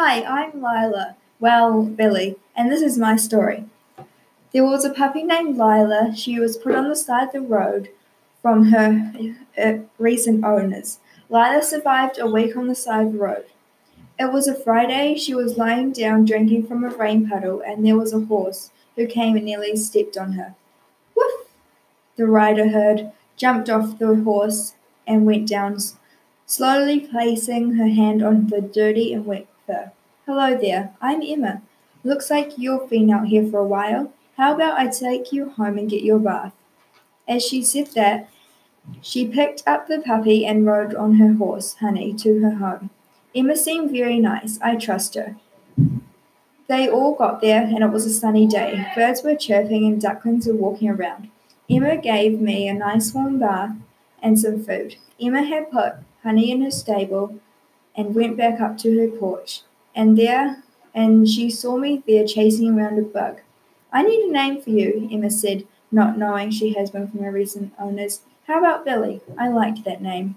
Hi, I'm Lila. Well, Billy, and this is my story. There was a puppy named Lila. She was put on the side of the road from her uh, recent owners. Lila survived a week on the side of the road. It was a Friday. She was lying down drinking from a rain puddle, and there was a horse who came and nearly stepped on her. Woof! The rider heard, jumped off the horse, and went down, slowly placing her hand on the dirty and wet fur. Hello there, I'm Emma. Looks like you've been out here for a while. How about I take you home and get your bath? As she said that, she picked up the puppy and rode on her horse, Honey, to her home. Emma seemed very nice. I trust her. They all got there, and it was a sunny day. Birds were chirping and ducklings were walking around. Emma gave me a nice warm bath and some food. Emma had put Honey in her stable and went back up to her porch. And there, and she saw me there chasing around a bug. I need a name for you, Emma said, not knowing she has one from her recent owners. How about Billy? I liked that name.